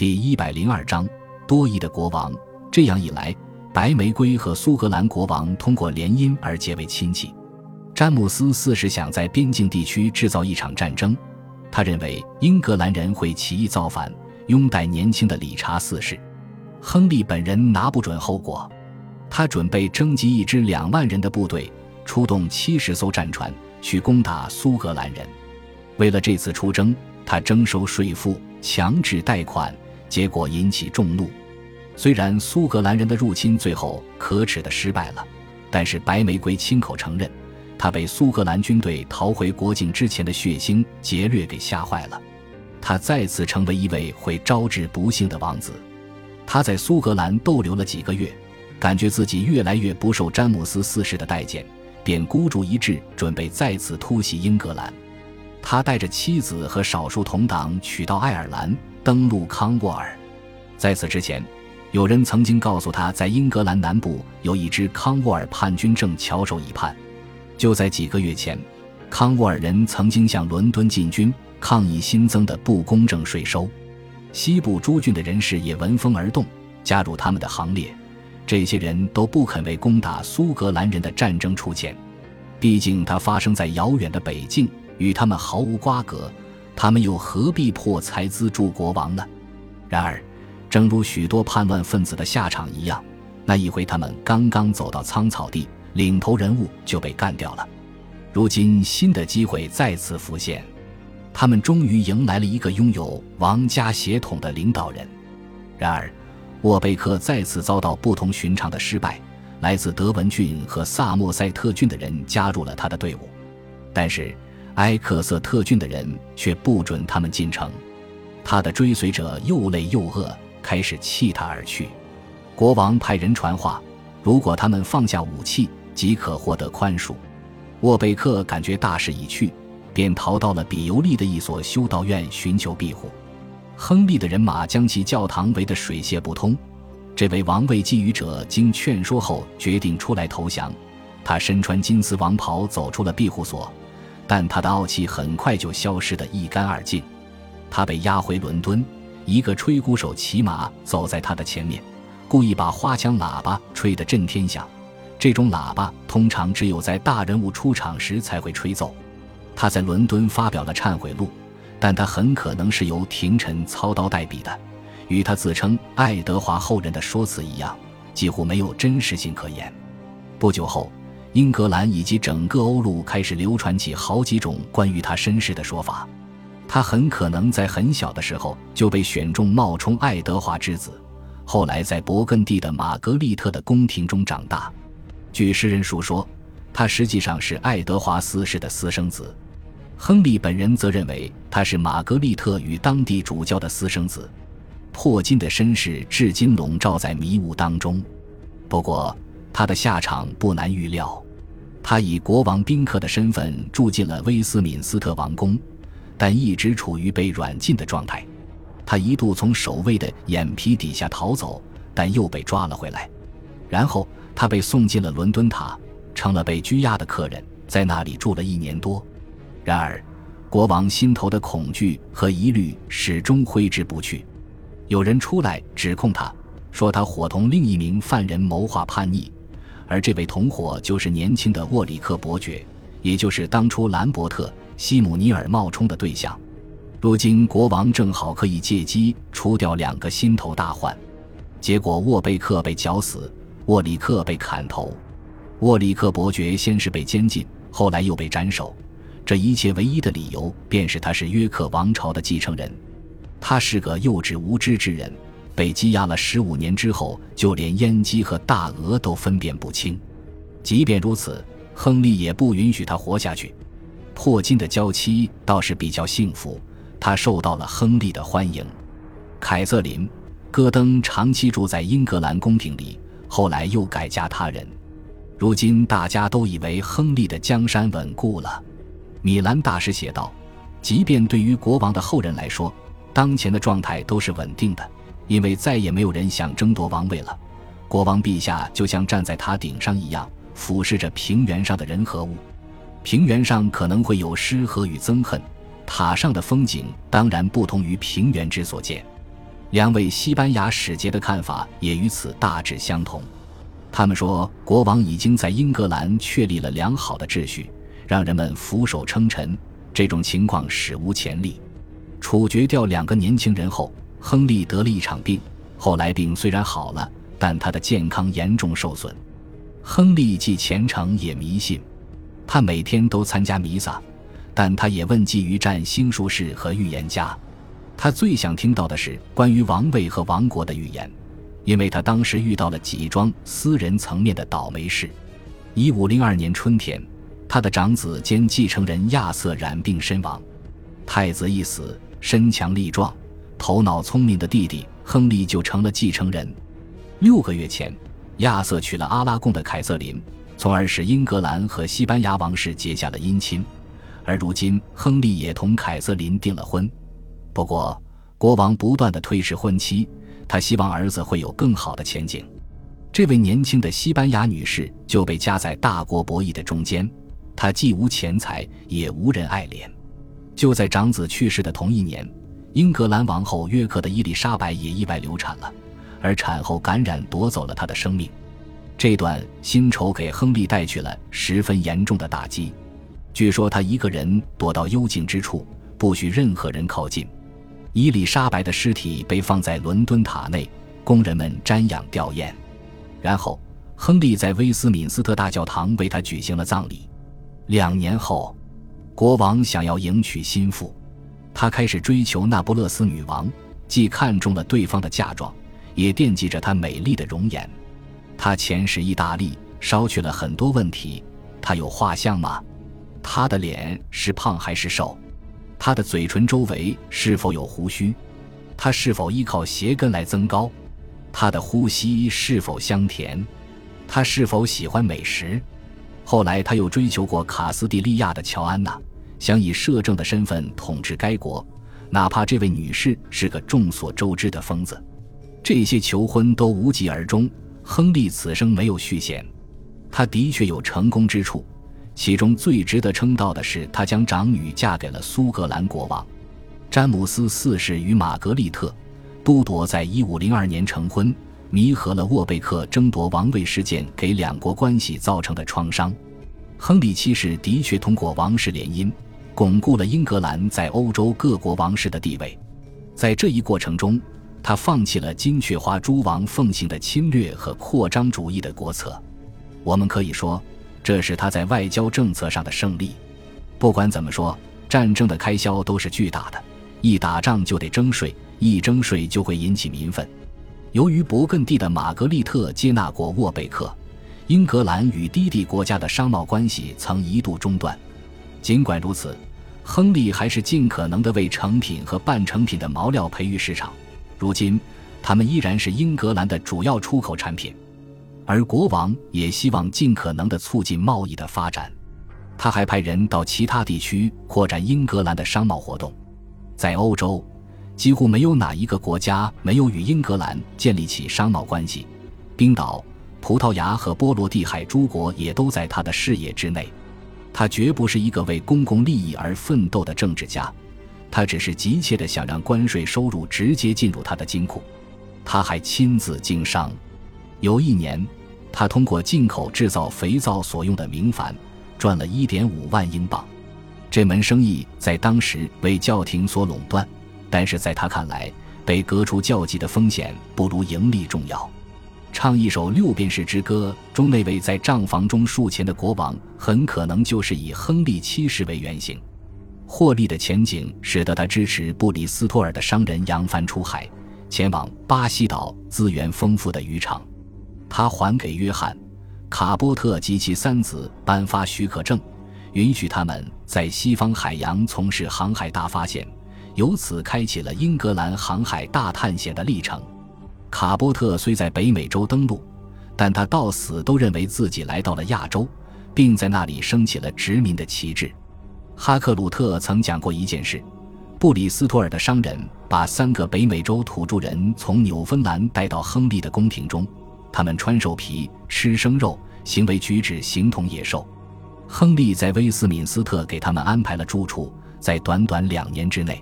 第一百零二章多疑的国王。这样一来，白玫瑰和苏格兰国王通过联姻而结为亲戚。詹姆斯四世想在边境地区制造一场战争，他认为英格兰人会起义造反，拥戴年轻的理查四世。亨利本人拿不准后果，他准备征集一支两万人的部队，出动七十艘战船去攻打苏格兰人。为了这次出征，他征收税赋，强制贷款，结果引起众怒。虽然苏格兰人的入侵最后可耻的失败了，但是白玫瑰亲口承认，他被苏格兰军队逃回国境之前的血腥劫掠给吓坏了。他再次成为一位会招致不幸的王子。他在苏格兰逗留了几个月，感觉自己越来越不受詹姆斯四世的待见，便孤注一掷，准备再次突袭英格兰。他带着妻子和少数同党取到爱尔兰，登陆康沃尔。在此之前，有人曾经告诉他在英格兰南部有一支康沃尔叛军正翘首以盼。就在几个月前，康沃尔人曾经向伦敦进军，抗议新增的不公正税收。西部诸郡的人士也闻风而动，加入他们的行列。这些人都不肯为攻打苏格兰人的战争出钱，毕竟它发生在遥远的北境，与他们毫无瓜葛。他们又何必破财资助国王呢？然而，正如许多叛乱分子的下场一样，那一回他们刚刚走到苍草地，领头人物就被干掉了。如今，新的机会再次浮现。他们终于迎来了一个拥有王家血统的领导人，然而，沃贝克再次遭到不同寻常的失败。来自德文郡和萨默塞特郡的人加入了他的队伍，但是埃克瑟特郡的人却不准他们进城。他的追随者又累又饿，开始弃他而去。国王派人传话，如果他们放下武器，即可获得宽恕。沃贝克感觉大势已去。便逃到了比尤利的一所修道院寻求庇护。亨利的人马将其教堂围得水泄不通。这位王位觊觎者经劝说后决定出来投降。他身穿金丝王袍走出了庇护所，但他的傲气很快就消失得一干二净。他被押回伦敦，一个吹鼓手骑马走在他的前面，故意把花腔喇叭吹得震天响。这种喇叭通常只有在大人物出场时才会吹奏。他在伦敦发表了忏悔录，但他很可能是由廷臣操刀代笔的，与他自称爱德华后人的说辞一样，几乎没有真实性可言。不久后，英格兰以及整个欧陆开始流传起好几种关于他身世的说法。他很可能在很小的时候就被选中冒充爱德华之子，后来在勃艮第的玛格丽特的宫廷中长大。据诗人述说，他实际上是爱德华四世的私生子。亨利本人则认为他是玛格丽特与当地主教的私生子。霍金的身世至今笼罩在迷雾当中。不过，他的下场不难预料。他以国王宾客的身份住进了威斯敏斯特王宫，但一直处于被软禁的状态。他一度从守卫的眼皮底下逃走，但又被抓了回来。然后，他被送进了伦敦塔，成了被拘押的客人，在那里住了一年多。然而，国王心头的恐惧和疑虑始终挥之不去。有人出来指控他，说他伙同另一名犯人谋划叛逆，而这位同伙就是年轻的沃里克伯爵，也就是当初兰伯特·西姆尼尔冒充的对象。如今，国王正好可以借机除掉两个心头大患。结果，沃贝克被绞死，沃里克被砍头。沃里克伯爵先是被监禁，后来又被斩首。这一切唯一的理由，便是他是约克王朝的继承人。他是个幼稚无知之人，被羁押了十五年之后，就连阉鸡和大鹅都分辨不清。即便如此，亨利也不允许他活下去。破金的娇妻倒是比较幸福，她受到了亨利的欢迎。凯瑟琳·戈登长期住在英格兰宫廷里，后来又改嫁他人。如今大家都以为亨利的江山稳固了。米兰大师写道：“即便对于国王的后人来说，当前的状态都是稳定的，因为再也没有人想争夺王位了。国王陛下就像站在塔顶上一样，俯视着平原上的人和物。平原上可能会有诗和与憎恨，塔上的风景当然不同于平原之所见。两位西班牙使节的看法也与此大致相同。他们说，国王已经在英格兰确立了良好的秩序，让人们俯首称臣。这种情况史无前例。处决掉两个年轻人后，亨利得了一场病。后来病虽然好了，但他的健康严重受损。亨利既虔诚也迷信，他每天都参加弥撒，但他也问计于占星术士和预言家。他最想听到的是关于王位和王国的预言。因为他当时遇到了几桩私人层面的倒霉事。一五零二年春天，他的长子兼继承人亚瑟染病身亡。太子一死，身强力壮、头脑聪明的弟弟亨利就成了继承人。六个月前，亚瑟娶了阿拉贡的凯瑟琳，从而使英格兰和西班牙王室结下了姻亲。而如今，亨利也同凯瑟琳订了婚。不过，国王不断的推迟婚期。他希望儿子会有更好的前景。这位年轻的西班牙女士就被夹在大国博弈的中间，她既无钱财，也无人爱怜。就在长子去世的同一年，英格兰王后约克的伊丽莎白也意外流产了，而产后感染夺走了她的生命。这段新仇给亨利带去了十分严重的打击。据说他一个人躲到幽静之处，不许任何人靠近。伊丽莎白的尸体被放在伦敦塔内，工人们瞻仰吊唁。然后，亨利在威斯敏斯特大教堂为他举行了葬礼。两年后，国王想要迎娶心腹，他开始追求那不勒斯女王，既看中了对方的嫁妆，也惦记着她美丽的容颜。他遣使意大利，捎去了很多问题：他有画像吗？他的脸是胖还是瘦？他的嘴唇周围是否有胡须？他是否依靠鞋跟来增高？他的呼吸是否香甜？他是否喜欢美食？后来他又追求过卡斯蒂利亚的乔安娜，想以摄政的身份统治该国，哪怕这位女士是个众所周知的疯子。这些求婚都无疾而终，亨利此生没有续弦。他的确有成功之处。其中最值得称道的是，他将长女嫁给了苏格兰国王詹姆斯四世与玛格丽特·都铎在一五零二年成婚，弥合了沃贝克争夺王位事件给两国关系造成的创伤。亨利七世的确通过王室联姻，巩固了英格兰在欧洲各国王室的地位。在这一过程中，他放弃了金雀花诸王奉行的侵略和扩张主义的国策。我们可以说。这是他在外交政策上的胜利。不管怎么说，战争的开销都是巨大的，一打仗就得征税，一征税就会引起民愤。由于勃艮第的玛格丽特接纳过沃贝克，英格兰与低地国家的商贸关系曾一度中断。尽管如此，亨利还是尽可能地为成品和半成品的毛料培育市场。如今，他们依然是英格兰的主要出口产品。而国王也希望尽可能地促进贸易的发展，他还派人到其他地区扩展英格兰的商贸活动。在欧洲，几乎没有哪一个国家没有与英格兰建立起商贸关系。冰岛、葡萄牙和波罗的海诸国也都在他的视野之内。他绝不是一个为公共利益而奋斗的政治家，他只是急切地想让关税收入直接进入他的金库。他还亲自经商，有一年。他通过进口制造肥皂所用的明矾，赚了一点五万英镑。这门生意在当时为教廷所垄断，但是在他看来，被革除教籍的风险不如盈利重要。唱一首六便士之歌中那位在账房中数钱的国王，很可能就是以亨利七世为原型。获利的前景使得他支持布里斯托尔的商人扬帆出海，前往巴西岛资源丰富的渔场。他还给约翰·卡波特及其三子颁发许可证，允许他们在西方海洋从事航海大发现，由此开启了英格兰航海大探险的历程。卡波特虽在北美洲登陆，但他到死都认为自己来到了亚洲，并在那里升起了殖民的旗帜。哈克鲁特曾讲过一件事：布里斯托尔的商人把三个北美洲土著人从纽芬兰带到亨利的宫廷中。他们穿兽皮，吃生肉，行为举止形同野兽。亨利在威斯敏斯特给他们安排了住处，在短短两年之内，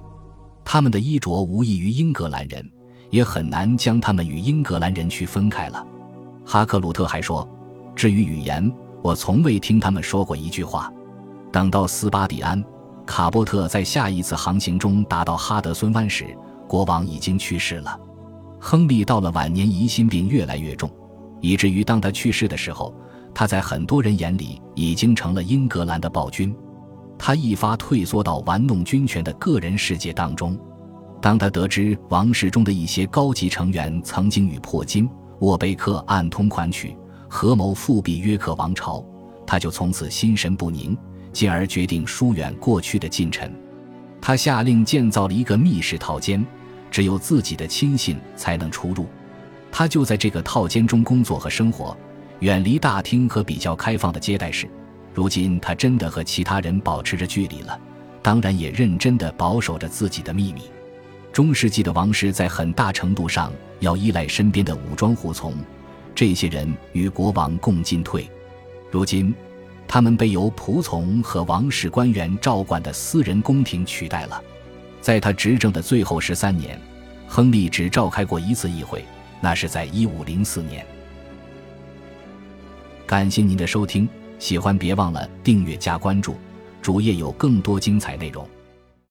他们的衣着无异于英格兰人，也很难将他们与英格兰人区分开了。哈克鲁特还说：“至于语言，我从未听他们说过一句话。”等到斯巴蒂安，卡波特在下一次航行中达到哈德孙湾时，国王已经去世了。亨利到了晚年，疑心病越来越重，以至于当他去世的时候，他在很多人眼里已经成了英格兰的暴君。他一发退缩到玩弄军权的个人世界当中。当他得知王室中的一些高级成员曾经与珀金、沃贝克暗通款曲，合谋复辟约克王朝，他就从此心神不宁，进而决定疏远过去的近臣。他下令建造了一个密室套间，只有自己的亲信才能出入。他就在这个套间中工作和生活，远离大厅和比较开放的接待室。如今他真的和其他人保持着距离了，当然也认真地保守着自己的秘密。中世纪的王室在很大程度上要依赖身边的武装护从，这些人与国王共进退。如今，他们被由仆从和王室官员照管的私人宫廷取代了。在他执政的最后十三年，亨利只召开过一次议会，那是在一五零四年。感谢您的收听。喜欢别忘了订阅加关注，主页有更多精彩内容。